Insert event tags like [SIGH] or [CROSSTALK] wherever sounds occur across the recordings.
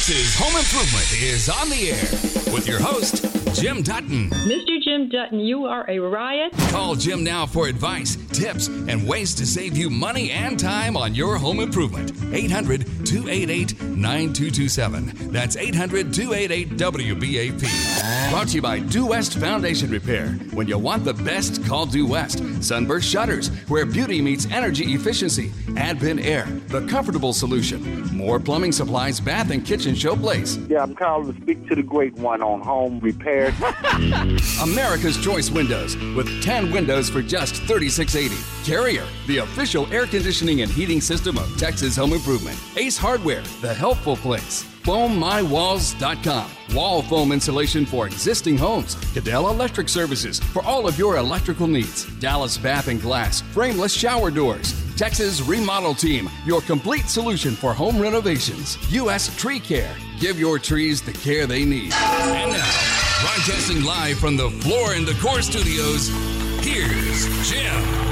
Texas Home Improvement is on the air with your host, Jim Dutton. Mr. Jim Dutton, you are a riot. Call Jim now for advice, tips, and ways to save you money and time on your home improvement. 800 288 9227. That's 800 288 WBAP. Brought to you by Due West Foundation Repair. When you want the best, call Due West. Sunburst Shutters, where beauty meets energy efficiency. Advent Air, the comfortable solution. Moore plumbing supplies, bath, and kitchen showplace. Yeah, I'm calling to speak to the great one on home repairs. [LAUGHS] America's Choice Windows with 10 windows for just $36.80. Carrier, the official air conditioning and heating system of Texas Home Improvement. Ace Hardware, the helpful place. FoamMyWalls.com. Wall foam insulation for existing homes. Caddell Electric Services for all of your electrical needs. Dallas Bath and Glass, frameless shower doors. Texas Remodel Team, your complete solution for home renovations. U.S. Tree Care, give your trees the care they need. And now, broadcasting live from the Floor and Decor Studios, here's Jim.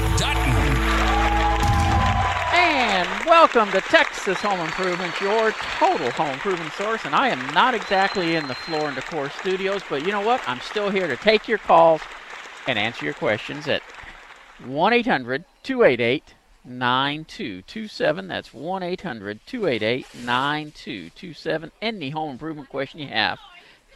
And welcome to Texas Home Improvement, your total home improvement source. And I am not exactly in the Floor and Decor Studios, but you know what? I'm still here to take your calls and answer your questions at 1 800 288 9227. That's 1 800 288 9227. Any home improvement question you have,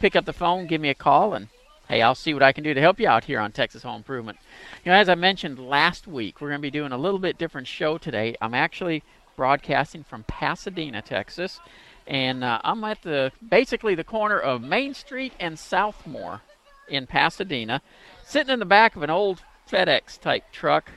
pick up the phone, give me a call, and hey, I'll see what I can do to help you out here on Texas Home Improvement. You know, as I mentioned last week, we're going to be doing a little bit different show today. I'm actually broadcasting from Pasadena, Texas, and uh, I'm at the basically the corner of Main Street and Southmore in Pasadena, sitting in the back of an old FedEx type truck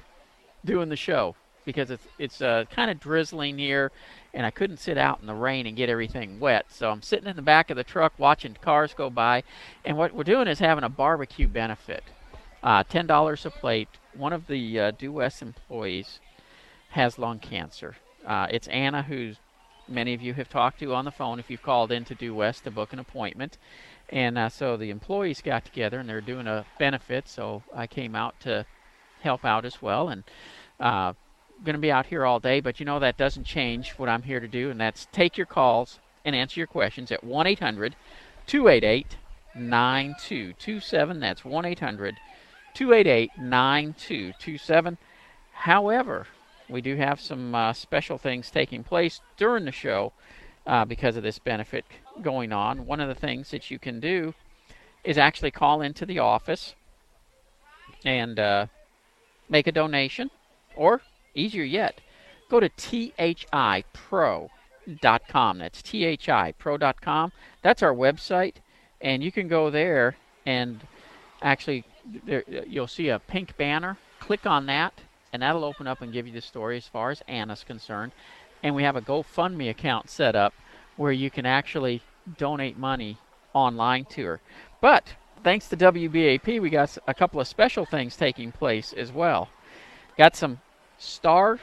doing the show because it's it's uh, kind of drizzling here, and I couldn't sit out in the rain and get everything wet. So I'm sitting in the back of the truck watching cars go by, and what we're doing is having a barbecue benefit. Uh, Ten dollars a plate. One of the uh, Due West employees has lung cancer. Uh, it's Anna, who many of you have talked to on the phone if you've called in to Due West to book an appointment. And uh, so the employees got together and they're doing a benefit. So I came out to help out as well. And uh, going to be out here all day, but you know that doesn't change what I'm here to do, and that's take your calls and answer your questions at 1 800 288 9227. That's 1 800 288 9227. However, we do have some uh, special things taking place during the show uh, because of this benefit going on. One of the things that you can do is actually call into the office and uh, make a donation, or easier yet, go to thipro.com. That's thipro.com. That's our website, and you can go there and actually there, you'll see a pink banner. Click on that, and that'll open up and give you the story as far as Anna's concerned. And we have a GoFundMe account set up where you can actually donate money online to her. But thanks to WBAP, we got a couple of special things taking place as well. Got some star,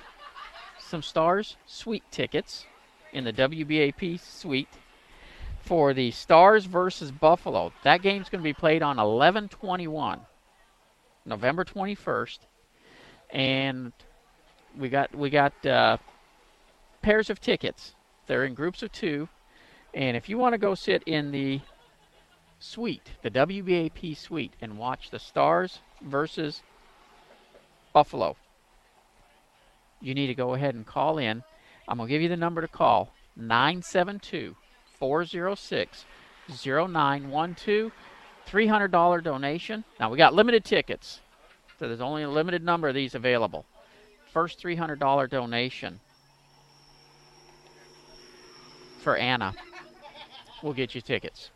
some stars suite tickets in the WBAP suite for the Stars versus Buffalo. That game's going to be played on 11/21, November 21st, and we got we got uh, pairs of tickets. They're in groups of two, and if you want to go sit in the suite, the WBAP suite, and watch the Stars versus Buffalo, you need to go ahead and call in. I'm going to give you the number to call 972 406 0912. $300 donation. Now, we got limited tickets, so there's only a limited number of these available. First $300 donation for Anna We'll get you tickets.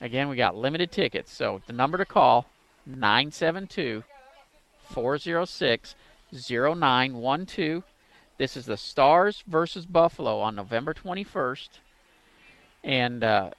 Again, we got limited tickets, so the number to call 972 406 0912. This is the Stars versus Buffalo on November 21st. And uh,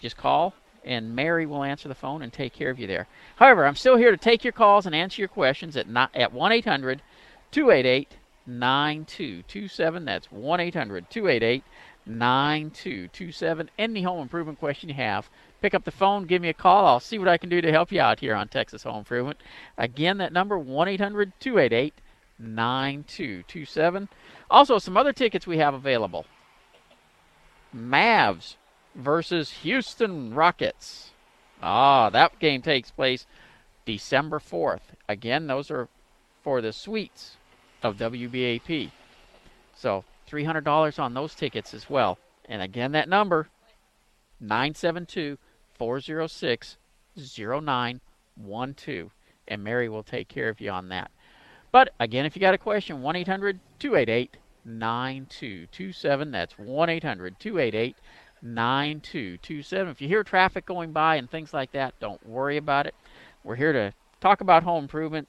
just call, and Mary will answer the phone and take care of you there. However, I'm still here to take your calls and answer your questions at, not, at 1 800 288 9227. That's 1 800 288 9227. Any home improvement question you have, pick up the phone, give me a call. I'll see what I can do to help you out here on Texas Home Improvement. Again, that number 1 800 288 9227. Also, some other tickets we have available. Mavs versus Houston Rockets. Ah, that game takes place December 4th. Again, those are for the suites of WBAP. So $300 on those tickets as well. And again, that number 972 406 0912. And Mary will take care of you on that. But again, if you got a question, 1 800 288 9227. That's 1 800 288 9227. If you hear traffic going by and things like that, don't worry about it. We're here to talk about home improvement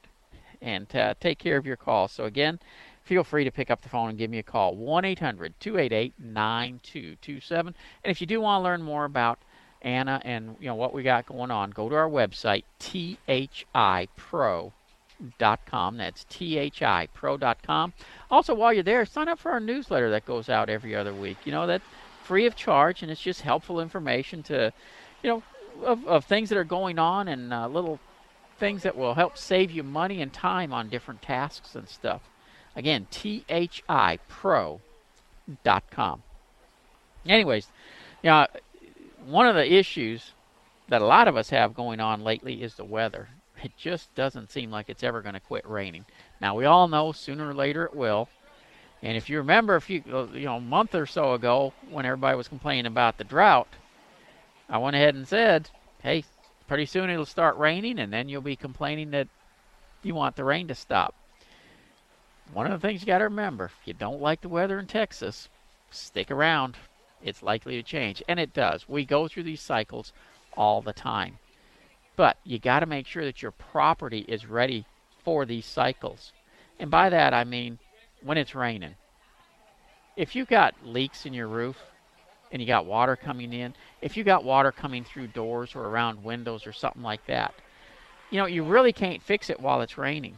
and uh, take care of your calls. So, again, feel free to pick up the phone and give me a call 1 800 288 9227. And if you do want to learn more about Anna and you know what we got going on, go to our website thipro.com. That's thipro.com. Also, while you're there, sign up for our newsletter that goes out every other week. You know that free of charge, and it's just helpful information to, you know, of, of things that are going on and uh, little things that will help save you money and time on different tasks and stuff. Again, thipro.com. Anyways, you know, one of the issues that a lot of us have going on lately is the weather. It just doesn't seem like it's ever going to quit raining. Now we all know sooner or later it will. And if you remember a few, uh, you know, a month or so ago when everybody was complaining about the drought, I went ahead and said, "Hey, pretty soon it'll start raining, and then you'll be complaining that you want the rain to stop." One of the things you got to remember: if you don't like the weather in Texas, stick around. It's likely to change, and it does. We go through these cycles all the time. But you got to make sure that your property is ready for these cycles. And by that I mean when it's raining. If you got leaks in your roof and you got water coming in, if you got water coming through doors or around windows or something like that, you know, you really can't fix it while it's raining.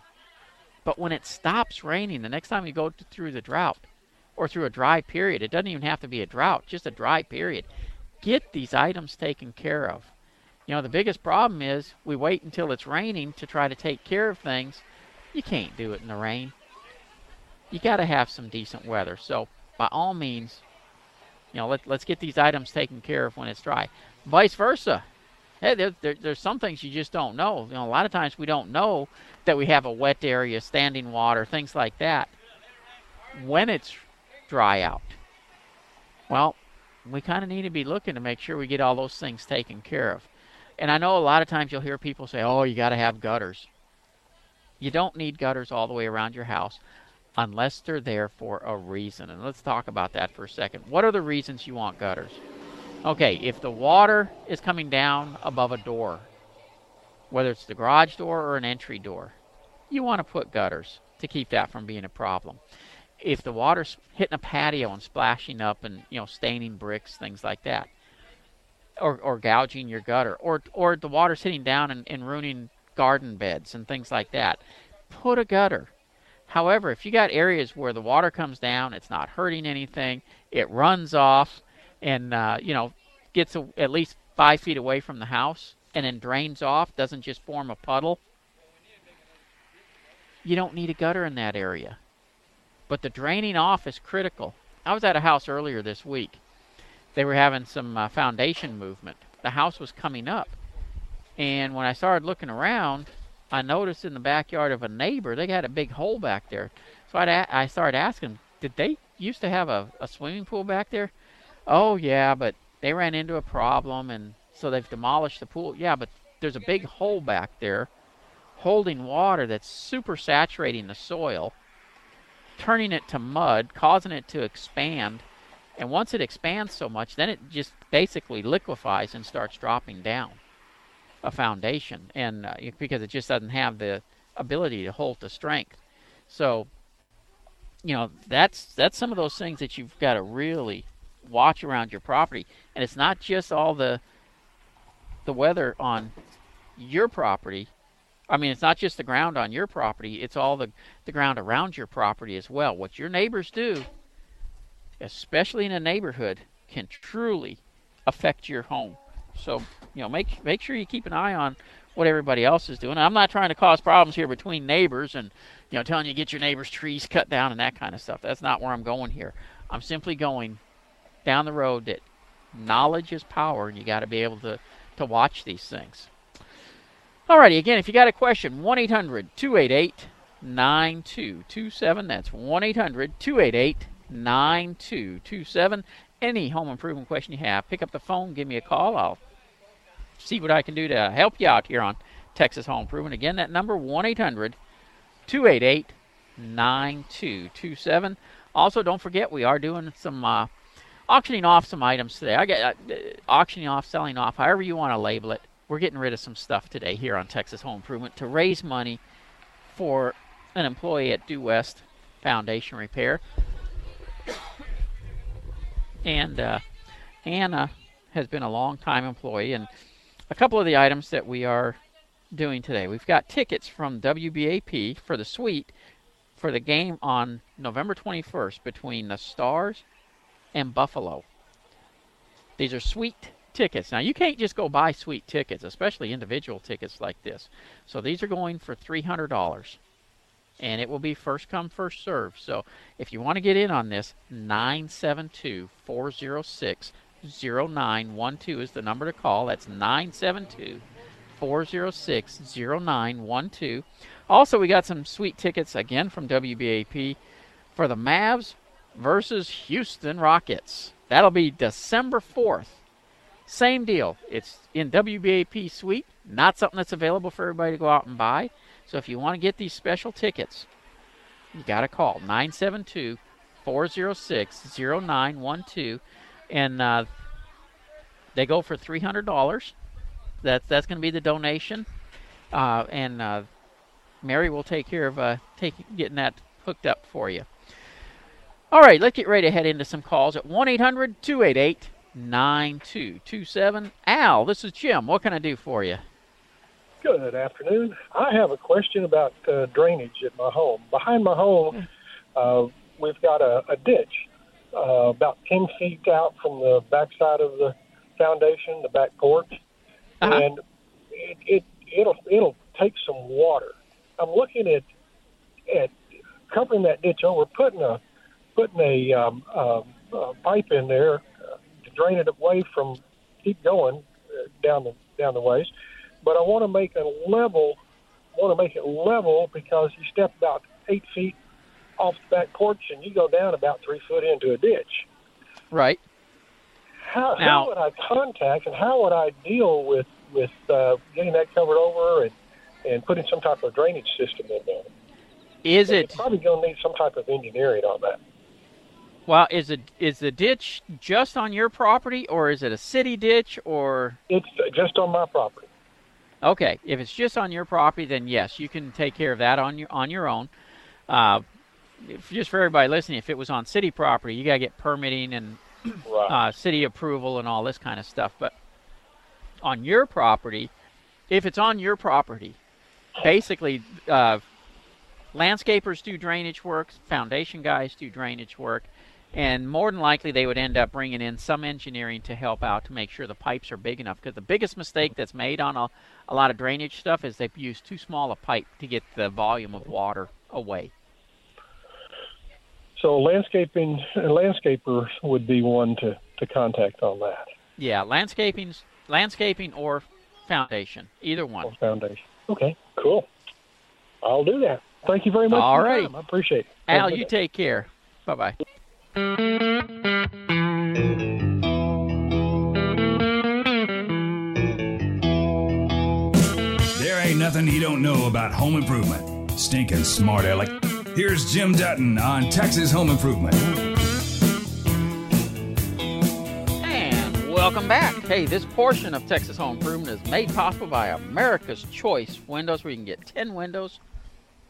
But when it stops raining, the next time you go through the drought or through a dry period, it doesn't even have to be a drought, just a dry period. Get these items taken care of. You know, the biggest problem is we wait until it's raining to try to take care of things. You can't do it in the rain you got to have some decent weather. So by all means, you know, let, let's get these items taken care of when it's dry. Vice versa. Hey, there, there, there's some things you just don't know. You know, a lot of times we don't know that we have a wet area, standing water, things like that, when it's dry out. Well, we kind of need to be looking to make sure we get all those things taken care of. And I know a lot of times you'll hear people say, oh, you got to have gutters. You don't need gutters all the way around your house unless they're there for a reason. And let's talk about that for a second. What are the reasons you want gutters? Okay, if the water is coming down above a door, whether it's the garage door or an entry door, you want to put gutters to keep that from being a problem. If the water's hitting a patio and splashing up and you know staining bricks, things like that, or, or gouging your gutter, or or the water sitting down and, and ruining garden beds and things like that, put a gutter However, if you got areas where the water comes down, it's not hurting anything, it runs off, and uh, you know gets a, at least five feet away from the house, and then drains off, doesn't just form a puddle. You don't need a gutter in that area. But the draining off is critical. I was at a house earlier this week. They were having some uh, foundation movement. The house was coming up. And when I started looking around, I noticed in the backyard of a neighbor, they had a big hole back there. So a- I started asking, did they used to have a, a swimming pool back there? Oh, yeah, but they ran into a problem and so they've demolished the pool. Yeah, but there's a big hole back there holding water that's super saturating the soil, turning it to mud, causing it to expand. And once it expands so much, then it just basically liquefies and starts dropping down a foundation, and uh, because it just doesn't have the ability to hold the strength. So, you know, that's that's some of those things that you've got to really watch around your property, and it's not just all the the weather on your property. I mean, it's not just the ground on your property; it's all the the ground around your property as well. What your neighbors do, especially in a neighborhood, can truly affect your home. So you know, make make sure you keep an eye on what everybody else is doing. I'm not trying to cause problems here between neighbors and you know telling you get your neighbor's trees cut down and that kind of stuff. That's not where I'm going here. I'm simply going down the road that knowledge is power, and you got to be able to, to watch these things. Alrighty, again, if you got a question, 1 800 288 9227. That's 1 800 288 9227. Any home improvement question you have, pick up the phone, give me a call. I'll see what I can do to help you out here on Texas Home Improvement. Again, that number 1 800 288 9227. Also, don't forget we are doing some uh, auctioning off some items today. I get uh, auctioning off, selling off, however you want to label it. We're getting rid of some stuff today here on Texas Home Improvement to raise money for an employee at Due West Foundation Repair. And uh, Anna has been a long time employee, and a couple of the items that we are doing today. We've got tickets from WBAP for the suite for the game on November 21st between the Stars and Buffalo. These are suite tickets. Now, you can't just go buy suite tickets, especially individual tickets like this. So these are going for $300 and it will be first come first serve. So if you want to get in on this, 972 406 0912 is the number to call. That's 972 406 0912. Also, we got some suite tickets again from WBAP for the Mavs versus Houston Rockets. That'll be December 4th. Same deal. It's in WBAP suite, not something that's available for everybody to go out and buy. So if you want to get these special tickets, you got to call 972 406 0912. And uh, they go for $300. That's, that's going to be the donation. Uh, and uh, Mary will take care of uh, taking getting that hooked up for you. All right, let's get ready to head into some calls at 1 800 288 9227. Al, this is Jim. What can I do for you? Good afternoon. I have a question about uh, drainage at my home. Behind my home, uh, we've got a, a ditch uh, about 10 feet out from the backside of the foundation, the back porch, Uh-huh. and it, it it'll it'll take some water. I'm looking at at covering that ditch over, putting a putting a, um, um, uh pipe in there uh, to drain it away from keep going uh, down the down the ways. But I want to make it level. Want to make it level because you step about eight feet off the back porch and you go down about three foot into a ditch. Right. How, Now- how would I contact and how would I deal with with uh, getting that covered over and and putting some type of drainage system in there? Is You're it probably going to need some type of engineering on that. well? Is it is the ditch just on your property, or is it a city ditch, or It's just on my property. Okay? If it's just on your property, then yes, you can take care of that on your on your own. Uh, if, just for everybody listening, if it was on city property, you got to get permitting and Right. uh, city approval and all this kind of stuff. But on your property, if it's on your property, basically, uh, landscapers do drainage work, foundation guys do drainage work, and more than likely they would end up bringing in some engineering to help out to make sure the pipes are big enough. Because the biggest mistake that's made on a, a lot of drainage stuff is they've used too small a pipe to get the volume of water away. so landscaping a landscaper would be one to, to contact on that Yeah, landscaping's landscaping or foundation, either one. or foundation. Okay, cool. I'll do that. Thank you very much. All for your time. I appreciate it. Al, you day. take care. Bye bye. There ain't nothing you don't know about home improvement. Stinking smart aleck. Here's Jim Dutton on Texas Home Improvement. And welcome back. Hey, this portion of Texas Home Improvement is made possible by America's Choice Windows, where you can get 10 windows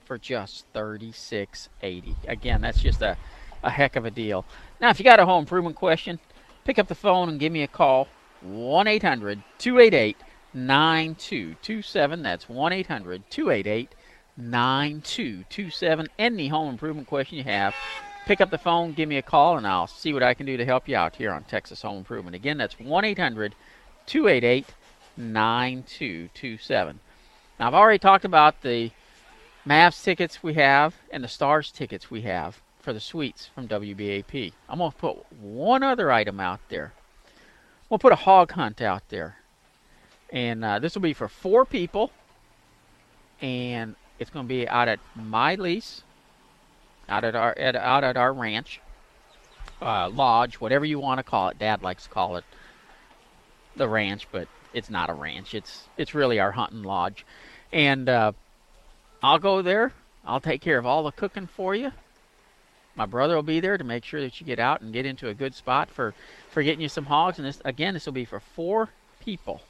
for just $36.80. Again, that's just a, a heck of a deal. Now, if you got a home improvement question, pick up the phone and give me a call. 1 800 288 9227. That's 1 800 288 9227. Any home improvement question you have, pick up the phone, give me a call, and I'll see what I can do to help you out here on Texas Home Improvement. Again, that's 1 800 288 9227. Now, I've already talked about the Mavs tickets we have and the Stars tickets we have for the suites from WBAP. I'm going to put one other item out there. We'll put a hog hunt out there. And uh, this will be for four people. And it's going to be out at my lease, out at our at, out at our ranch, uh, lodge, whatever you want to call it. Dad likes to call it the ranch, but it's not a ranch. It's it's really our hunting lodge. And uh, I'll go there. I'll take care of all the cooking for you. My brother will be there to make sure that you get out and get into a good spot for, for getting you some hogs. And this again, this will be for four people.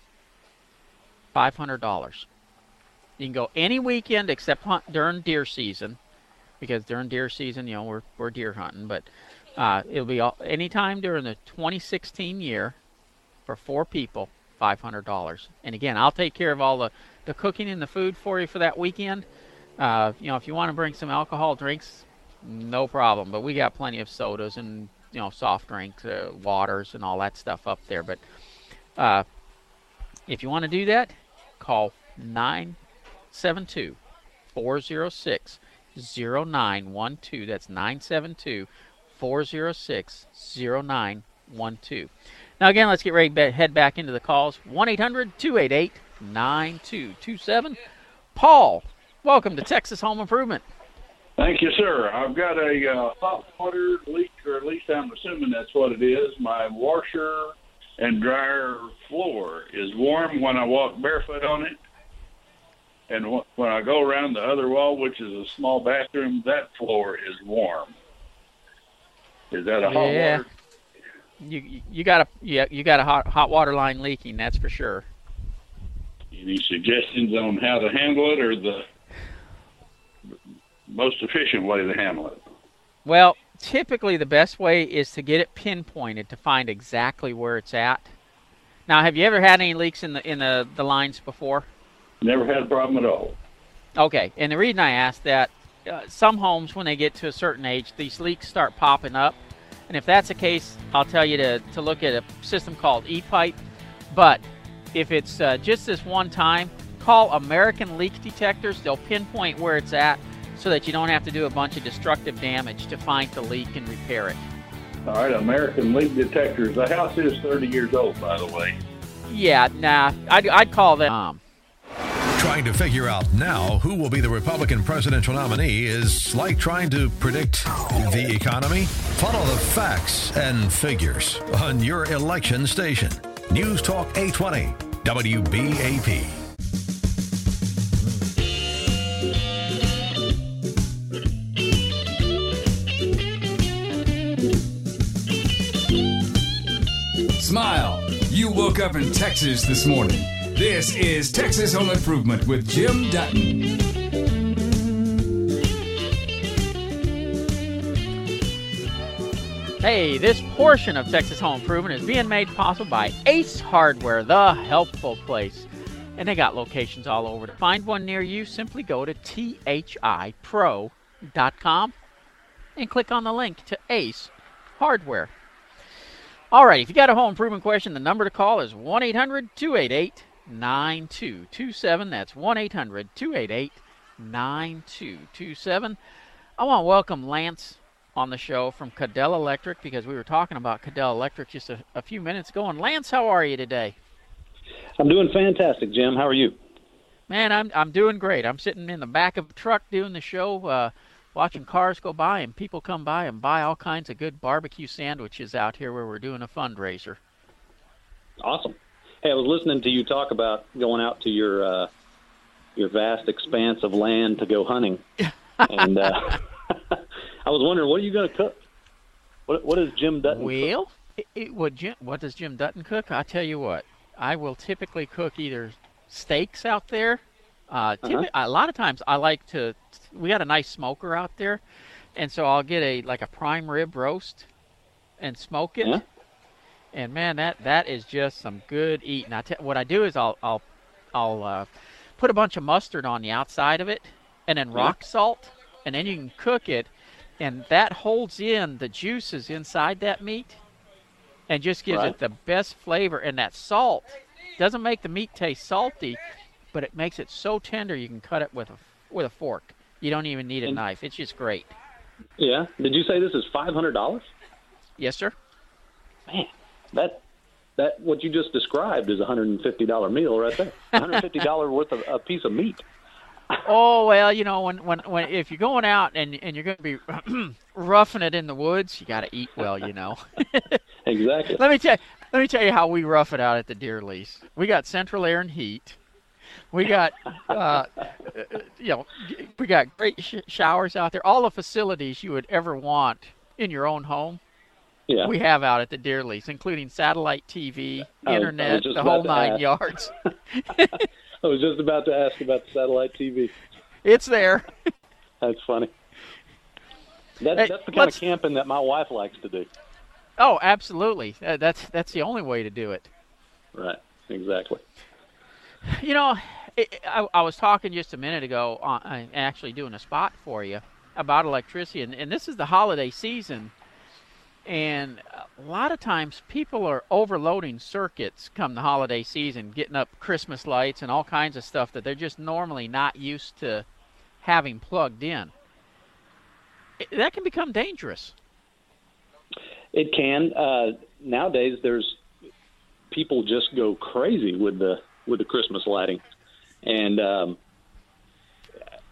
Five hundred dollars. You can go any weekend except hunt during deer season, because during deer season, you know, we're we're deer hunting. But uh, it'll be all, anytime during the 2016 year for four people, five hundred dollars. And again, I'll take care of all the the cooking and the food for you for that weekend. Uh, you know, if you want to bring some alcohol drinks, no problem. But we got plenty of sodas and you know soft drinks, uh, waters, and all that stuff up there. But uh, if you want to do that, call 972 406 0912. That's 972 406 0912. Now, again, let's get ready to head back into the calls 1 800 288 9227. Paul, welcome to Texas Home Improvement. Thank you, sir. I've got a uh, hot water leak, or at least I'm assuming that's what it is. My washer and dryer floor is warm when I walk barefoot on it. And wh- when I go around the other wall, which is a small bathroom, that floor is warm. Is that a hot Yeah. water? You you- you got a yeah, you got a hot hot water line leaking, that's for sure. Any suggestions on how to handle it or the most efficient way to handle it? Well, typically the best way is to get it pinpointed to find exactly where it's at. Now, have you ever had any leaks in the in the, the lines before? Never had a problem at all. Okay, and the reason I ask that, uh, some homes when they get to a certain age, these leaks start popping up, and if that's the case, I'll tell you to to look at a system called E-pipe. But if it's uh, just this one time, call American Leak Detectors. They'll pinpoint where it's at, so that you don't have to do a bunch of destructive damage to find the leak and repair it. All right, American leak detectors. The house is 30 years old, by the way. Yeah, nah, I'd, I'd call them. Um, Trying to figure out now who will be the Republican presidential nominee is like trying to predict the economy. Follow the facts and figures on your election station. News Talk 820, WBAP. You woke up in Texas this morning. This is Texas Home Improvement with Jim Dutton. Hey, this portion of Texas Home Improvement is being made possible by Ace Hardware, the helpful place. And they got locations all over. To find one near you, simply go to thipro.com and click on the link to Ace Hardware. All right, if you got a home improvement question, the number to call is 1 800 288 9227. That's 1 800 288 9227. I want to welcome Lance on the show from Caddell Electric because we were talking about Caddell Electric just a, a few minutes ago. And Lance, how are you today? I'm doing fantastic, Jim. How are you? Man, I'm I'm doing great. I'm sitting in the back of a truck doing the show, uh, watching cars go by and people come by and buy all kinds of good barbecue sandwiches out here where we're doing a fundraiser. Awesome. Hey, I was listening to you talk about going out to your uh, your vast expanse of land to go hunting, [LAUGHS] and uh, [LAUGHS] I was wondering, what are you going to cook? What What is Jim Dutton? cook? Well, it, it, what Jim, what does Jim Dutton cook? I tell you what, I will typically cook either steaks out there. Uh, typi- A lot of times, I like to. We got a nice smoker out there, and so I'll get a like a prime rib roast and smoke it. Yeah. And man, that that is just some good eating. I te- what I do is I'll I'll I'll uh, put a bunch of mustard on the outside of it, and then rock salt, and then you can cook it, and that holds in the juices inside that meat, and just gives Right. it the best flavor. And that salt doesn't make the meat taste salty, but it makes it so tender you can cut it with a with a fork. You don't even need a And- knife. It's just great. Yeah. Did you say this is five hundred dollars? Yes, sir. Man, that that what you just described is a hundred and fifty dollar meal right there. One hundred fifty dollar [LAUGHS] worth of a piece of meat. Oh [LAUGHS] well, you know when when when if you're going out and and you're going to be [CLEARS THROAT] roughing it in the woods, you got to eat well, you know. [LAUGHS] exactly. Let me tell let me tell you how we rough it out at the deer lease. We got central air and heat. We got, uh, you know, we got great sh- showers out there. All the facilities you would ever want in your own home. Yeah. We have out at the deer lease, including satellite TV, I was- I was internet, the whole nine ask. yards. [LAUGHS] I was just about to ask about the satellite TV. It's there. That's funny. That, Hey, that's the kind of camping that my wife likes to do. Oh, absolutely. Uh, that's that's the only way to do it. Right. Exactly. You know, I, I, I was talking just a minute ago, uh, actually doing a spot for you about electricity, and, and this is the holiday season, and a lot of times people are overloading circuits come the holiday season, getting up Christmas lights and all kinds of stuff that they're just normally not used to having plugged in. It- that can become dangerous. It can. Uh, nowadays, there's people just go crazy with the with the Christmas lighting, and um,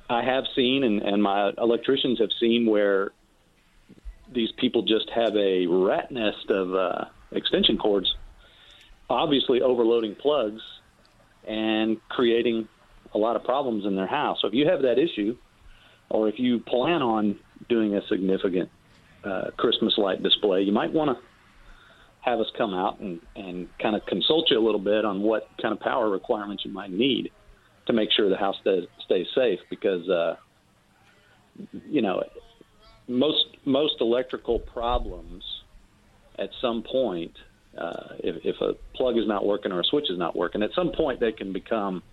I have seen, and, and my electricians have seen where these people just have a rat nest of uh, extension cords, obviously overloading plugs and creating a lot of problems in their house. So if you have that issue, or if you plan on doing a significant uh, Christmas light display, you might want to have us come out and, and kind of consult you a little bit on what kind of power requirements you might need to make sure the house stays, stays safe because, uh, you know, most, most electrical problems at some point, uh, if, if a plug is not working or a switch is not working, at some point they can become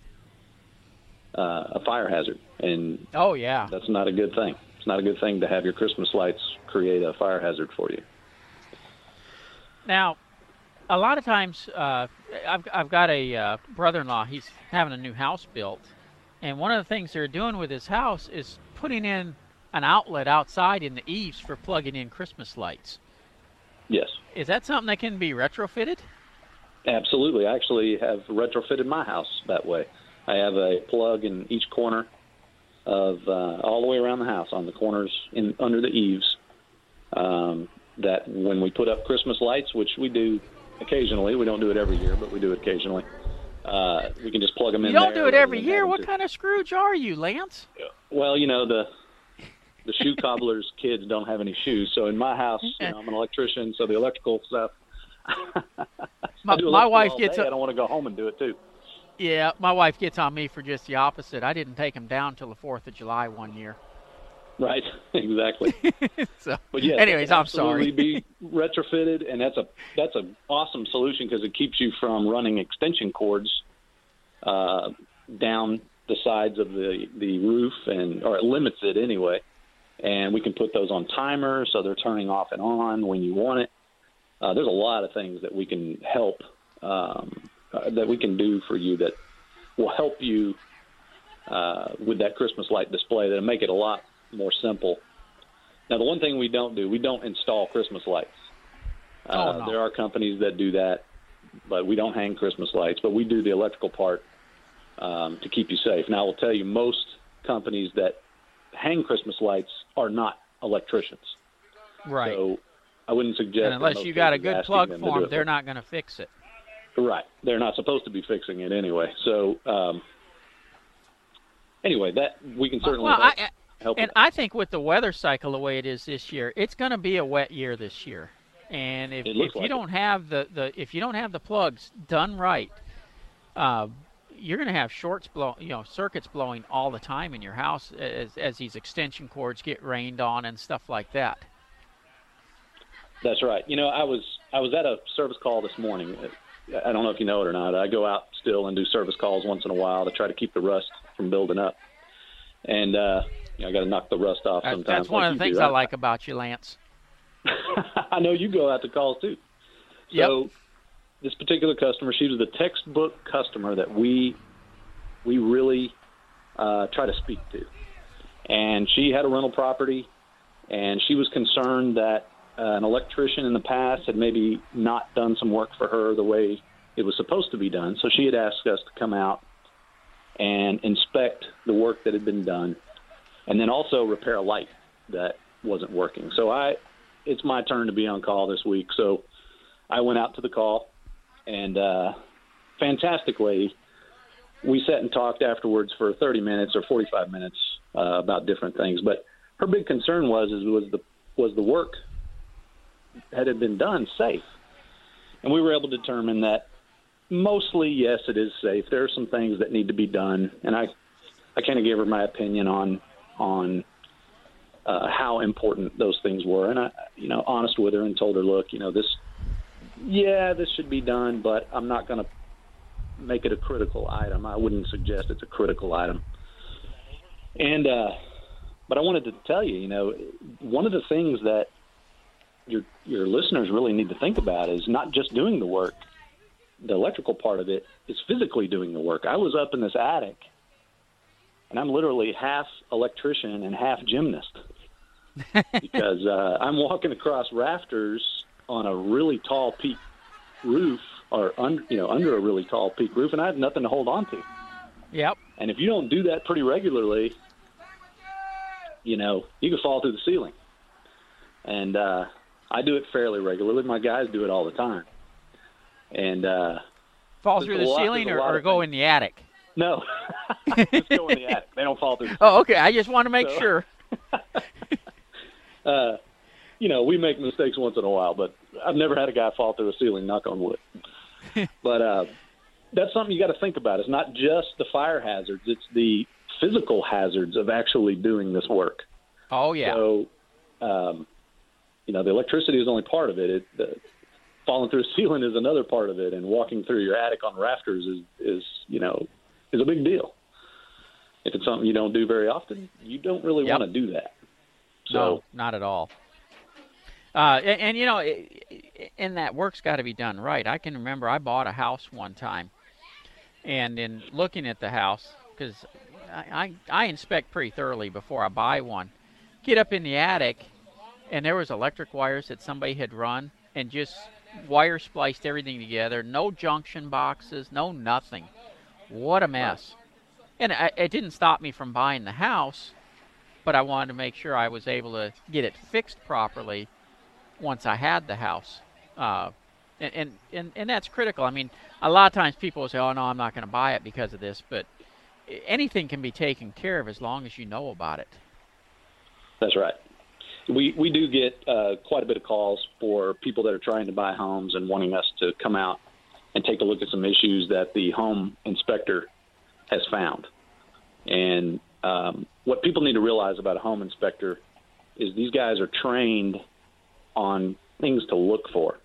uh, a fire hazard. And Oh yeah. that's not a good thing. It's not a good thing to have your Christmas lights create a fire hazard for you. Now, a lot of times, uh, I've, I've got a uh, brother-in-law. He's having a new house built, and one of the things they're doing with his house is putting in an outlet outside in the eaves for plugging in Christmas lights. Yes, Is that something that can be retrofitted? absolutely. I actually have retrofitted my house that way. I have a plug in each corner of uh, all the way around the house on the corners in under the eaves. Um, that when we put up Christmas lights, which we do occasionally, we don't do it every year, but we do it occasionally. Uh, we can just plug them in. You don't do it every year. What to- kind of Scrooge are you, Lance? Well, you know the the shoe [LAUGHS] cobbler's kids don't have any shoes, so in my house, you know, I'm an electrician, so the electrical stuff. [LAUGHS] My, my wife gets I don't want to go home and do it too. Yeah, my wife gets on me for just the opposite. I didn't take him down till the Fourth of July one year. Right, [LAUGHS] exactly. [LAUGHS] So, But yes, anyways, it can I'm sorry. be retrofitted, and that's a that's an awesome solution because it keeps you from running extension cords uh, down the sides of the the roof, and or it limits it anyway. And we can put those on timers, so they're turning off and on when you want it. Uh, there's a lot of things that we can help um, uh, that we can do for you that will help you uh, with that Christmas light display that'll make it a lot more simple. Now, the one thing we don't do, we don't install Christmas lights. Uh, Oh, no. There are companies that do that, but we don't hang Christmas lights. But we do the electrical part um, to keep you safe. Now, I will tell you, most companies that hang Christmas lights are not electricians. Right. So I wouldn't suggest. and unless you got a good plug for them, they're not going to fix it. Right. They're not supposed to be fixing it anyway. So um, anyway, that we can certainly well, I, and I think with the weather cycle the way it is this year, it's going to be a wet year this year. And if, if you it. don't have the, the if you don't have the plugs done right, uh, you're going to have shorts blow, you know, circuits blowing all the time in your house as, as these extension cords get rained on and stuff like that. That's right. You know, I was I was at a service call this morning. I don't know if you know it or not. I go out still and do service calls once in a while to try to keep the rust from building up. And uh, you know, I got to knock the rust off sometimes. that's one like of the things do. I like about you, Lance. [LAUGHS] I know you go out to calls too. So this particular customer, she was the textbook customer that we we really uh, try to speak to, and she had a rental property and she was concerned that uh, an electrician in the past had maybe not done some work for her the way it was supposed to be done. So she had asked us to come out and inspect the work that had been done, and then also repair a light that wasn't working. So I, it's my turn to be on call this week. So I went out to the call, and uh, fantastically, we sat and talked afterwards for 30 minutes or 45 minutes uh, about different things. But her big concern was is was the was the work had it been done safe, and we were able to determine that mostly yes, it is safe. There are some things that need to be done, and I I kind of gave her my opinion on on uh, how important those things were, and I you know honest with her and told her, look, you know this, yeah, this should be done, but I'm not going to make it a critical item. I wouldn't suggest it's a critical item. And uh, but I wanted to tell you, you know, one of the things that your your listeners really need to think about is not just doing the work. The electrical part of it is physically doing the work. I was up in this attic, and I'm literally half electrician and half gymnast [LAUGHS] because uh, I'm walking across rafters on a really tall peak roof or under you know under a really tall peak roof, and I have nothing to hold on to. Yep. And if you don't do that pretty regularly, you know you can fall through the ceiling. And uh, I do it fairly regularly. My guys do it all the time. And uh, fall through the lot, ceiling or, or go in the attic. No, [LAUGHS] just go in the attic. They don't fall through. The oh, okay. I just want to make so, sure. [LAUGHS] uh, you know, we make mistakes once in a while, but I've never had a guy fall through a ceiling. Knock on wood. [LAUGHS] but uh, that's something you got to think about. It's not just the fire hazards; it's the physical hazards of actually doing this work. Oh yeah. So, um, you know, the electricity is only part of it. it the, falling through a ceiling is another part of it, and walking through your attic on rafters is, is you know, is a big deal. If it's something you don't do very often, you don't really yep. want to do that. So, no, not at all. Uh, and, and, you know, and that work's got to be done right. I can remember I bought a house one time, and in looking at the house, because I, I, I inspect pretty thoroughly before I buy one, get up in the attic, and there was electric wires that somebody had run and just wire spliced everything together. No junction boxes, no nothing. What a mess. And I, it didn't stop me from buying the house, but I wanted to make sure I was able to get it fixed properly once I had the house. Uh, and, and, and, and that's critical. I mean, a lot of times people will say, oh, no, I'm not going to buy it because of this, but anything can be taken care of as long as you know about it. That's right. We, we do get uh, quite a bit of calls for people that are trying to buy homes and wanting us to come out and take a look at some issues that the home inspector has found. And um, what people need to realize about a home inspector is these guys are trained on things to look for.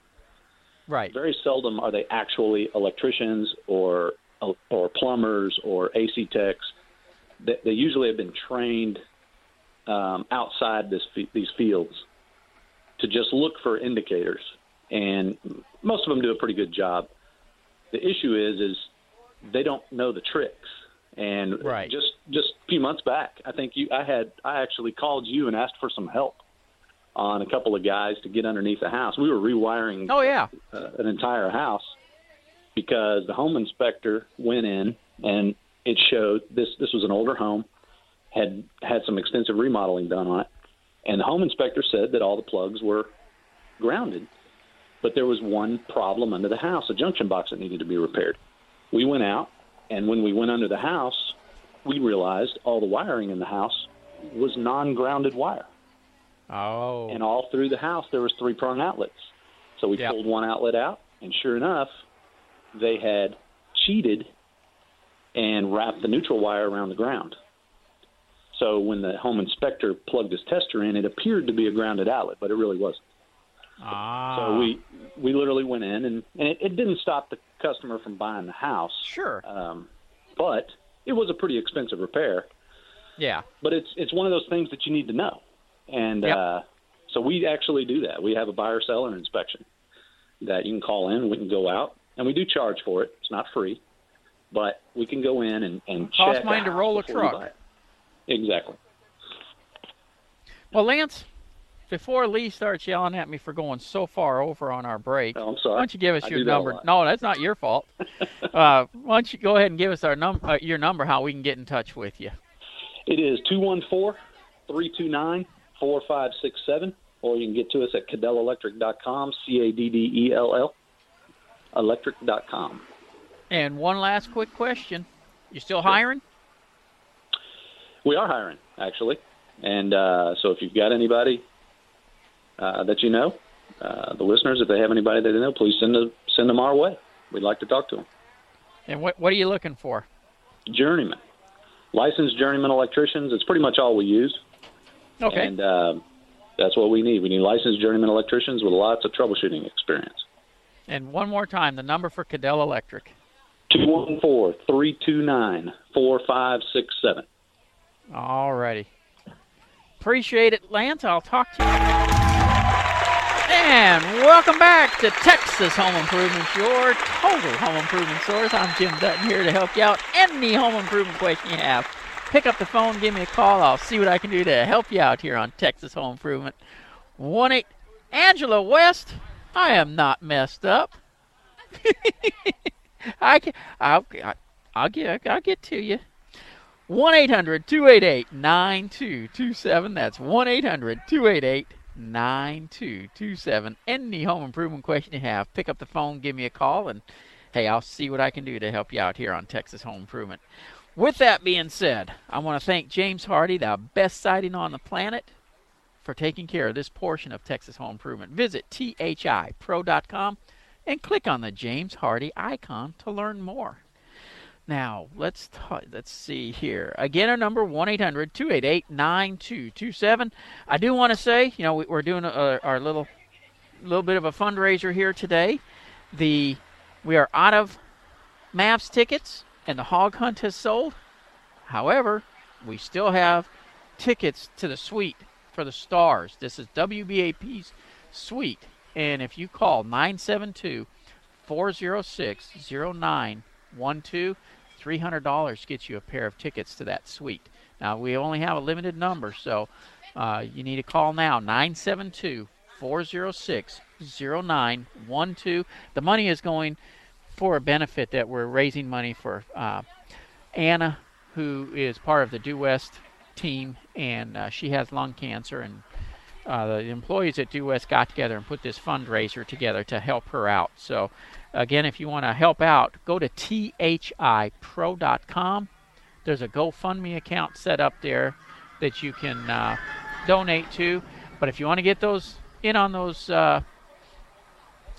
Right. Very seldom are they actually electricians or or plumbers or AC techs. They, they usually have been trained um, outside this these fields to just look for indicators, and most of them do a pretty good job. The issue is is they don't know the tricks. And right. just just a few months back, I think you I had I actually called you and asked for some help on a couple of guys to get underneath the house. We were rewiring oh yeah uh, an entire house because the home inspector went in and it showed this this was an older home had had some extensive remodeling done on it and the home inspector said that all the plugs were grounded but there was one problem under the house a junction box that needed to be repaired we went out and when we went under the house we realized all the wiring in the house was non-grounded wire Oh. And all through the house there was three prong outlets. So we yep. pulled one outlet out, and sure enough, they had cheated and wrapped the neutral wire around the ground. So when the home inspector plugged his tester in, it appeared to be a grounded outlet, but it really wasn't. Ah. So we we literally went in, and, and it, it didn't stop the customer from buying the house. Sure. Um, but it was a pretty expensive repair. Yeah. But it's it's one of those things that you need to know. And yep. uh, so we actually do that. We have a buyer seller inspection that you can call in. We can go out, and we do charge for it. It's not free, but we can go in and, and cost money to roll a truck. Exactly. Well, Lance, before Lee starts yelling at me for going so far over on our break, Oh, I'm sorry. why don't you give us I your do that number? No, that's not your fault. [LAUGHS] uh, why don't you go ahead and give us our num- uh, your number, how we can get in touch with you? It is 214 329 4567, or you can get to us at caddellelectric.com, C A D D E L L, electric.com. And one last quick question: You still hiring? We are hiring, actually. And uh, so if you've got anybody uh, that you know, uh, the listeners, if they have anybody that they know, please send, them send them our way. We'd like to talk to them. And what what are you looking for? Journeyman, licensed journeyman electricians. It's pretty much all we use. Okay. And uh, that's what we need. We need licensed journeyman electricians with lots of troubleshooting experience. And one more time, the number for Caddell Electric. 214 329 4567. All righty. Appreciate it, Lance. I'll talk to you. And welcome back to Texas Home Improvements, your total home improvement source. I'm Jim Dutton here to help you out. Any home improvement question you have, pick up the phone, give me a call. I'll see what I can do to help you out here on Texas Home Improvement. One eight Angela West. I am not messed up. [LAUGHS] I can, I'll, I'll get I'll get to you. 1 800 288 9227. That's 1 800 288 9227. Any home improvement question you have, pick up the phone, give me a call, and hey, I'll see what I can do to help you out here on Texas Home Improvement. With that being said, I want to thank James Hardie, the best siding on the planet, for taking care of this portion of Texas Home Improvement. Visit thipro.com and click on the James Hardie icon to learn more. Now, let's let's see here. Again, our number 1-800-288-9227. I do want to say, you know, we, we're doing a, our little little bit of a fundraiser here today. The we are out of Mavs tickets and the hog hunt has sold. However, we still have tickets to the suite for the Stars. This is WBAP's suite. And if you call 972 406 0912, $300 gets you a pair of tickets to that suite. Now, we only have a limited number, so uh, you need to call now 972 406 0912. The money is going for a benefit that we're raising money for uh, Anna, who is part of the Due West team, and uh, she has lung cancer. And uh, the employees at Due West got together and put this fundraiser together to help her out. So, again, if you want to help out, go to thipro.com. There's a GoFundMe account set up there that you can uh, donate to. But if you want to get those in on those uh,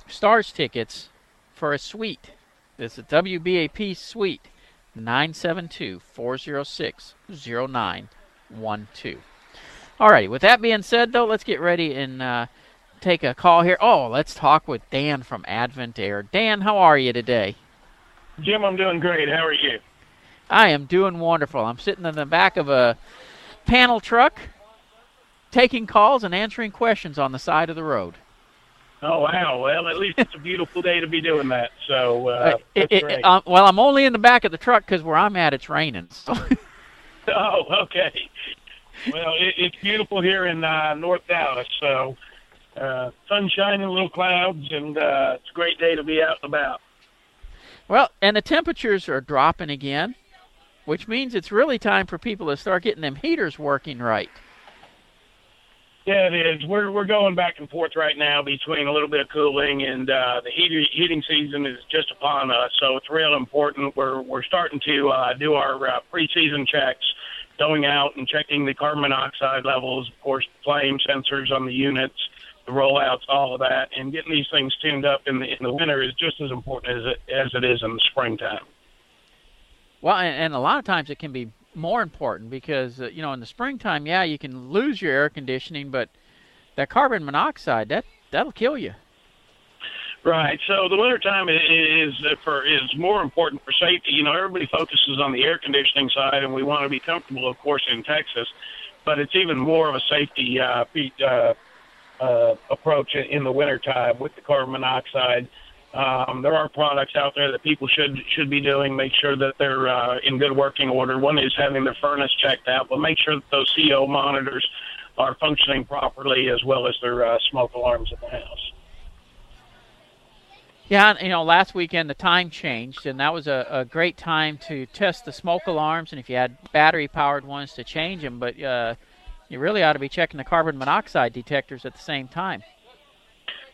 Stars tickets for a suite, it's a WBAP suite, 972 406 0912. Alrighty, with that being said, though, let's get ready and uh, take a call here. Oh, let's talk with Dan from Advent Air. Dan, how are you today? Jim, I'm doing great. How are you? I am doing wonderful. I'm sitting in the back of a panel truck taking calls and answering questions on the side of the road. Oh wow! Well, at least it's a beautiful day to be doing that. So uh, Uh, it- it- um, well, I'm only in the back of the truck because where I'm at, it's raining. So [LAUGHS] oh, okay. Well, it, it's beautiful here in uh, North Dallas. So uh, sun shining, little clouds, and uh, it's a great day to be out and about. Well, and the temperatures are dropping again, which means it's really time for people to start getting them heaters working right. Yeah, it is. We're we're going back and forth right now between a little bit of cooling and uh, the heating heating season is just upon us, so it's real important. We're we're starting to uh, do our uh, preseason checks, going out and checking the carbon monoxide levels, of course, flame sensors on the units, the rollouts, all of that, and getting these things tuned up in the in the winter is just as important as it as it is in the springtime. Well, and, and a lot of times it can be more important because uh, you know in the springtime, yeah, you can lose your air conditioning, but that carbon monoxide that that'll kill you. Right. So the wintertime is uh, for is more important for safety. You know, everybody focuses on the air conditioning side, and we want to be comfortable, of course, in Texas. But it's even more of a safety uh, uh, uh, approach in the wintertime with the carbon monoxide. Um, there are products out there that people should should be doing. Make sure that they're uh, in good working order. One is having their furnace checked out, but make sure that those CO monitors are functioning properly, as well as their uh, smoke alarms in the house. Yeah, you know, last weekend the time changed, and that was a, a great time to test the smoke alarms, and if you had battery-powered ones, to change them. But uh, you really ought to be checking the carbon monoxide detectors at the same time.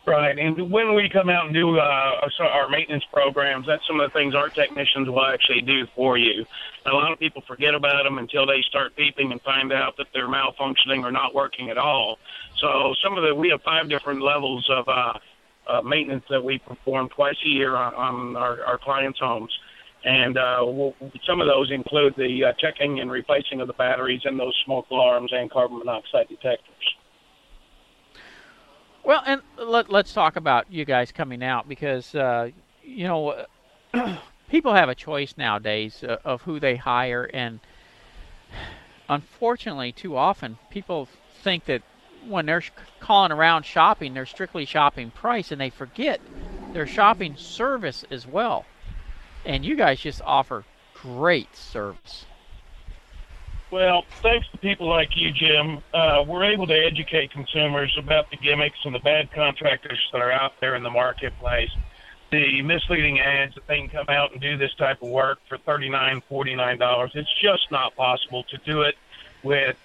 Right, and when we come out and do uh, our maintenance programs, that's some of the things our technicians will actually do for you. A lot of people forget about them until they start beeping and find out that they're malfunctioning or not working at all. So some of the we have five different levels of uh, uh, maintenance that we perform twice a year on, on our, our clients' homes. And uh, we'll, some of those include the uh, checking and replacing of the batteries and those smoke alarms and carbon monoxide detectors. Well, and let, us talk about you guys coming out because, uh, you know, [CLEARS THROAT] people have a choice nowadays uh, of who they hire. And unfortunately, too often, people think that when they're calling around shopping, they're strictly shopping price, and they forget they're shopping service as well. And you guys just offer great service. Well, thanks to people like you, Jim, uh, we're able to educate consumers about the gimmicks and the bad contractors that are out there in the marketplace. The misleading ads that they can come out and do this type of work for $39, $49. It's just not possible to do it with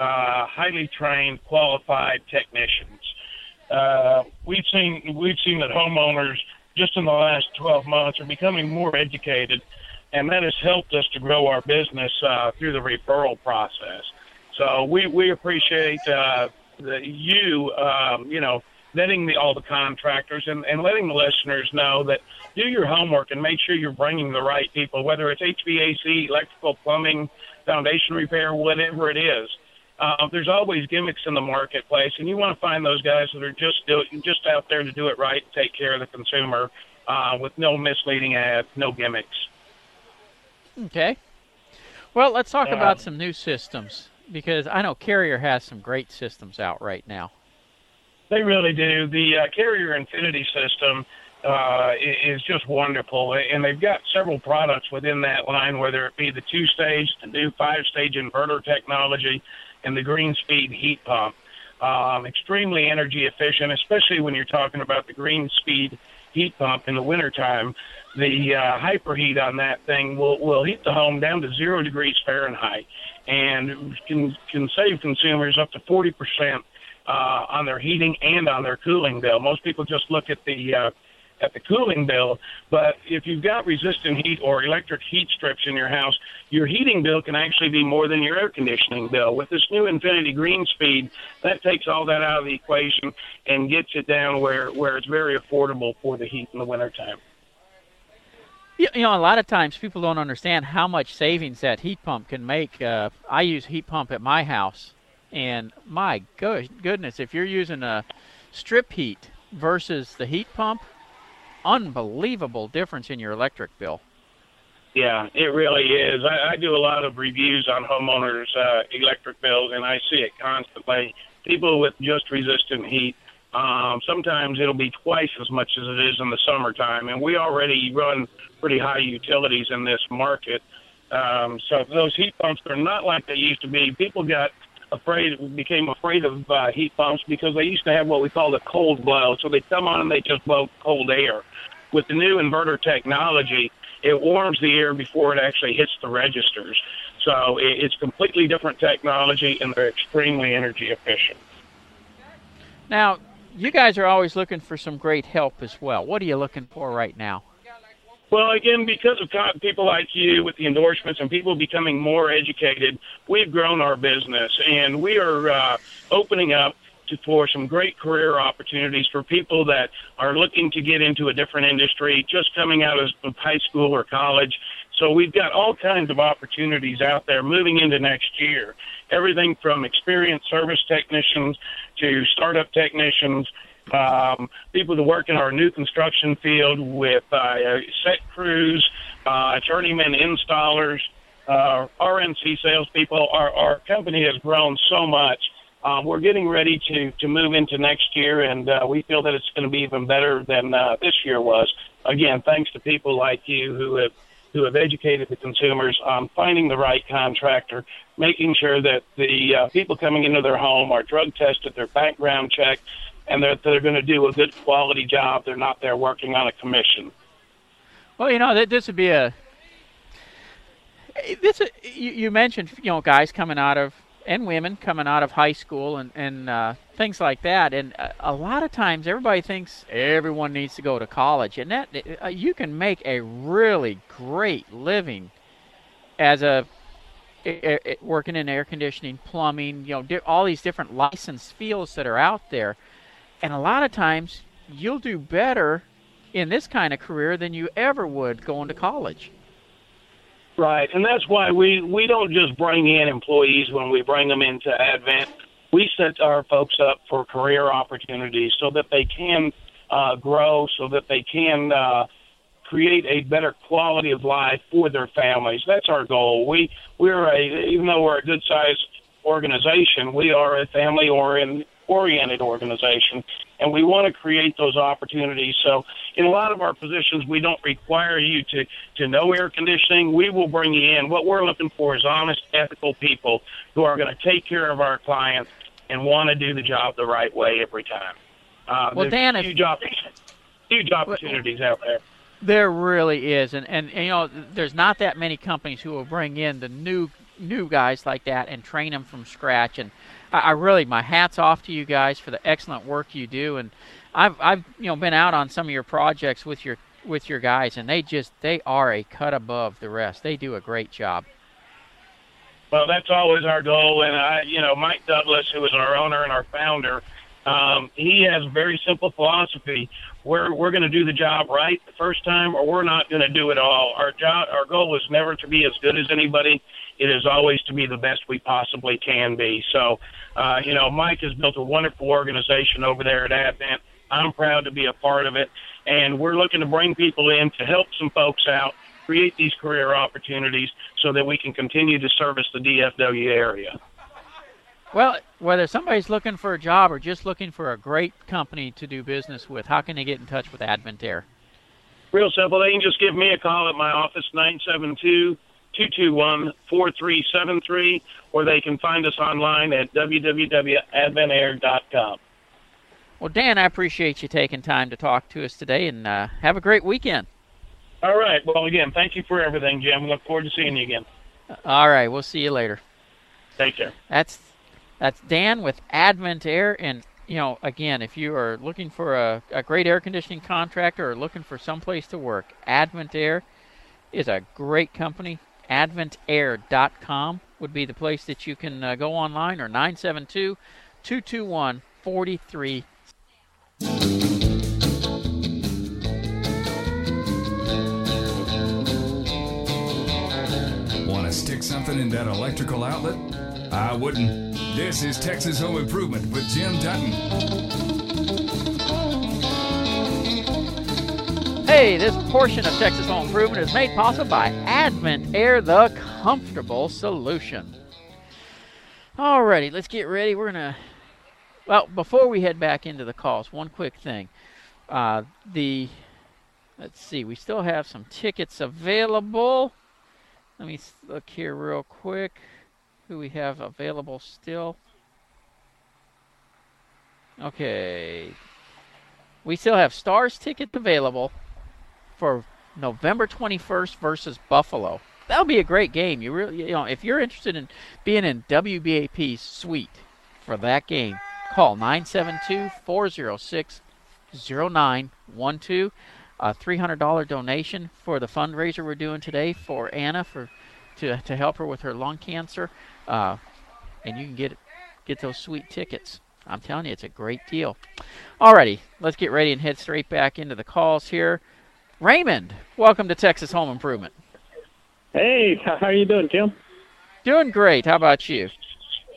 uh, highly trained, qualified technicians. Uh, we've seen we've seen that homeowners just in the last 12 months are becoming more educated, and that has helped us to grow our business uh, through the referral process. So we we appreciate uh, the, you um, you know letting the, all the contractors and, and letting the listeners know that do your homework and make sure you're bringing the right people, whether it's HVAC, electrical, plumbing, foundation repair, whatever it is. Uh, there's always gimmicks in the marketplace, and you want to find those guys that are just do just out there to do it right, take care of the consumer, uh, with no misleading ads, no gimmicks. Okay. Well, let's talk about some new systems because I know Carrier has some great systems out right now. They really do. The uh, Carrier Infinity system uh, is just wonderful, and they've got several products within that line, whether it be the two-stage, the new five-stage inverter technology and the Greenspeed heat pump. Um, extremely energy efficient, especially when you're talking about the green speed heat pump in the wintertime. The uh, hyperheat on that thing will, will heat the home down to zero degrees Fahrenheit and can, can save consumers up to 40% uh, on their heating and on their cooling bill. Most people just look at the uh, at the cooling bill. But if you've got resistant heat or electric heat strips in your house, your heating bill can actually be more than your air conditioning bill. With this new Infinity Greenspeed, that takes all that out of the equation and gets it down where, where it's very affordable for the heat in the wintertime. You know, a lot of times people don't understand how much savings that heat pump can make. Uh, I use heat pump at my house, and my goodness, if you're using a strip heat versus the heat pump, unbelievable difference in your electric bill. Yeah, it really is. I, I do a lot of reviews on homeowners' uh, electric bills, and I see it constantly. People with just resistant heat, um, sometimes it'll be twice as much as it is in the summertime, and we already run pretty high utilities in this market. Um, so those heat pumps are not like they used to be. People got afraid, became afraid of uh, heat pumps because they used to have what we call the cold blow. So they come on and they just blow cold air. With the new inverter technology, it warms the air before it actually hits the registers. So it's completely different technology, and they're extremely energy efficient. Now, you guys are always looking for some great help as well. What are you looking for right now? Well, again, because of people like you with the endorsements and people becoming more educated, we've grown our business and we are uh, opening up to, for some great career opportunities for people that are looking to get into a different industry, just coming out of high school or college. So we've got all kinds of opportunities out there moving into next year. Everything from experienced service technicians to startup technicians um, people that work in our new construction field with uh, set crews, uh, journeyman installers, uh, RNC salespeople. Our, our company has grown so much. Um, we're getting ready to, to move into next year, and uh, we feel that it's going to be even better than uh, this year was. Again, thanks to people like you who have who have educated the consumers on finding the right contractor, making sure that the uh, people coming into their home are drug tested, their background checked, and they're, they're going to do a good quality job. They're not there working on a commission. Well, you know, this would be a eh, this eh, you, you mentioned you know guys coming out of and women coming out of high school and and uh, things like that. And a, a, lot of times, everybody thinks everyone needs to go to college, and that uh, you can make a really great living as a, working in air conditioning, plumbing, you know, all these different licensed fields that are out there. And a lot of times, you'll do better in this kind of career than you ever would going to college. Right, and that's why we we don't just bring in employees when we bring them into Advent. We set our folks up for career opportunities so that they can uh, grow, so that they can uh, create a better quality of life for their families. That's our goal. We we're a even though we're a good sized organization, we are a family oriented oriented organization, and we want to create those opportunities. So, in a lot of our positions, we don't require you to to know air conditioning. We will bring you in. What we're looking for is honest, ethical people who are going to take care of our clients and want to do the job the right way every time. Uh, well, Dan, huge, op- huge opportunities out there. There really is, and, and and you know, there's not that many companies who will bring in the new new guys like that and train them from scratch and I, I really my hats off to you guys for the excellent work you do, and I've I've you know been out on some of your projects with your with your guys, and they just they are a cut above the rest. They do a great job. Well, that's always our goal, and I, you know, Mike Douglas, who is our owner and our founder, um, he has a very simple philosophy. We're we're going to do the job right the first time, or we're not going to do it all. Our job, our goal is never to be as good as anybody. It is always to be the best we possibly can be. So uh, you know, Mike has built a wonderful organization over there at Advent. I'm proud to be a part of it, and we're looking to bring people in to help some folks out, create these career opportunities, so that we can continue to service the DFW area. Well, whether somebody's looking for a job or just looking for a great company to do business with, how can they get in touch with Advent Air? Real simple. They can just give me a call at my office, 972 221 4373, or they can find us online at www.adventair.com. Well, Dan, I appreciate you taking time to talk to us today, and uh, have a great weekend. All right. Well, again, thank you for everything, Jim. We look forward to seeing you again. All right. We'll see you later. Take care. That's that's Dan with Advent Air, and you know, again, if you are looking for a, a great air conditioning contractor or looking for someplace to work, Advent Air is a great company adventair.com would be the place that you can uh, go online or 972 221 43. Want to stick something in that electrical outlet? I wouldn't. This is Texas Home Improvement with Jim Dutton. Hey, this portion of Texas Home Improvement is made possible by Advent Air, the comfortable solution. Alrighty, let's get ready. We're gonna. Well, before we head back into the calls, one quick thing. Uh, the let's see, we still have some tickets available. Let me look here real quick. Who we have available still? Okay, we still have Stars tickets available for November 21st versus Buffalo. That'll be a great game. You really, you know, if you're interested in being in WBAP's suite for that game, call 972-406-0912. A $300 donation for the fundraiser we're doing today for Anna for to to help her with her lung cancer, uh, and you can get get those suite tickets. I'm telling you, it's a great deal. Alrighty, let's get ready and head straight back into the calls here. Raymond, welcome to Texas Home Improvement. Hey, how are you doing, Tim? Doing great. How about you?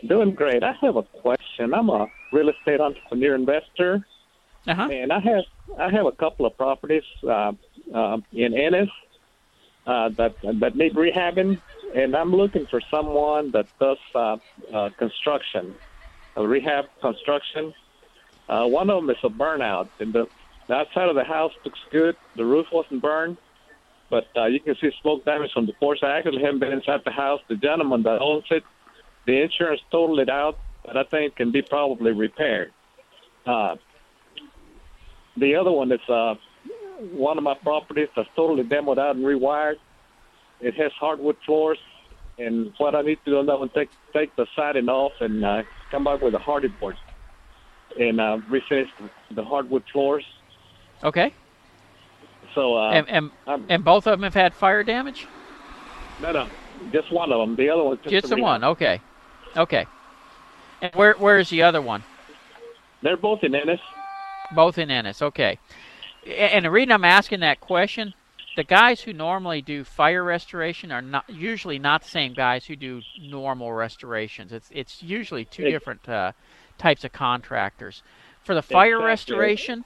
Doing great. I have a question. I'm a real estate entrepreneur investor, uh-huh. and I have I have a couple of properties uh, uh, in Ennis uh, that that need rehabbing, and I'm looking for someone that does uh, uh, construction, uh, rehab construction. Uh, one of them is a burnout, and the the outside of the house looks good. The roof wasn't burned, but uh, you can see smoke damage from the porch. I actually haven't been inside the house. The gentleman that owns it, the insurance totaled it out, but I think can be probably repaired. Uh, the other one is uh, one of my properties that's totally demoed out and rewired. It has hardwood floors, and what I need to do now is take take the siding off and uh, come back with a Hardie board and uh, refinish the hardwood floors. Okay. So uh, and and, I'm- and both of them have had fire damage. no, no, just one of them. The other one just, Just a the one. Okay. Okay. And where where is the other one? They're both in Ennis. Both in Ennis. Okay. And the reason I'm asking that question, the guys who normally do fire restoration are not usually not the same guys who do normal restorations. It's it's usually two Ex- different uh, types of contractors. For the fire Exactly. restoration,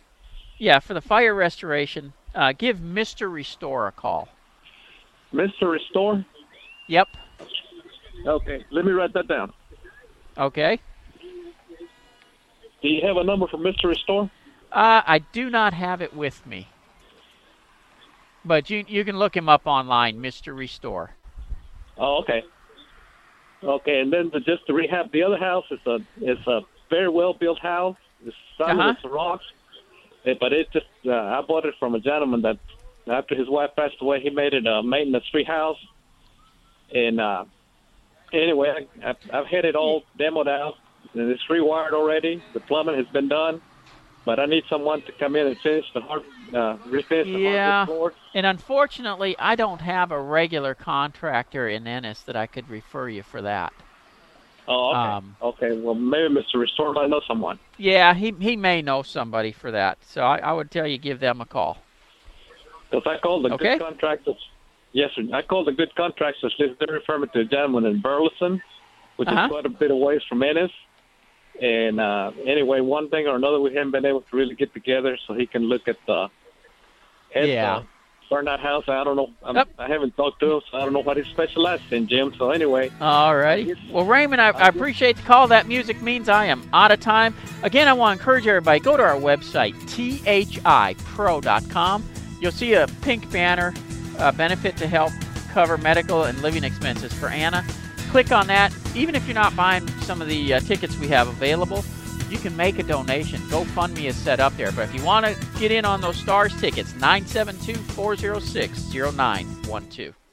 yeah, for the fire restoration, uh, give Mr. Restore a call. Mr. Restore. Yep. Okay, let me write that down. Okay. Do you have a number for Mr. Restore? Uh, I do not have it with me. But you you can look him up online, Mr. Restore. Oh, okay. Okay, and then to, just to rehab the other house, it's a it's a very well built house. It's solid Uh-huh. as rocks, Eh, but it just uh, I bought it from a gentleman that after his wife passed away, he made it a maintenance free house. And uh, anyway, I, I've, I've had it all demoed out, and it's rewired already. The plumbing has been done, but I need someone to come in and finish the hard uh, refinish the Yeah. hardwood. And unfortunately, I don't have a regular contractor in Ennis that I could refer you for that. Oh, okay. Um, okay. Well, maybe Mr. Restore might know someone. Yeah, he he may know somebody for that. So I, I would tell you give them a call. Because I called the Okay. good contractors. Yes, sir. I called the good contractors list. They refer me to a gentleman in Burleson, which Uh-huh. is quite a bit of ways from Ennis. And uh, anyway, one thing or another, we haven't been able to really get together so he can look at the at Yeah. Burnout house. I don't know. I'm, Yep. I haven't talked to him, so I don't know what he specializes in, Jim. So anyway, All right. Well, Raymond, I, I appreciate the call. That music means I am out of time. Again, I want to encourage everybody go to our website, thipro.com. You'll see a pink banner, uh, benefit to help cover medical and living expenses for Anna. Click on that. Even if you're not buying some of the uh, tickets we have available, you can make a donation. GoFundMe is set up there. But if you want to get in on those STARS tickets, 972 406 0912.